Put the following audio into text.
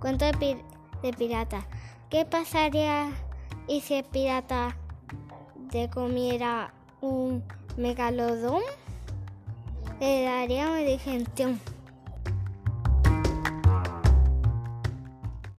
Cuento de, pir- de pirata. ¿Qué pasaría y si el pirata te comiera un megalodón? Le daría una digestión.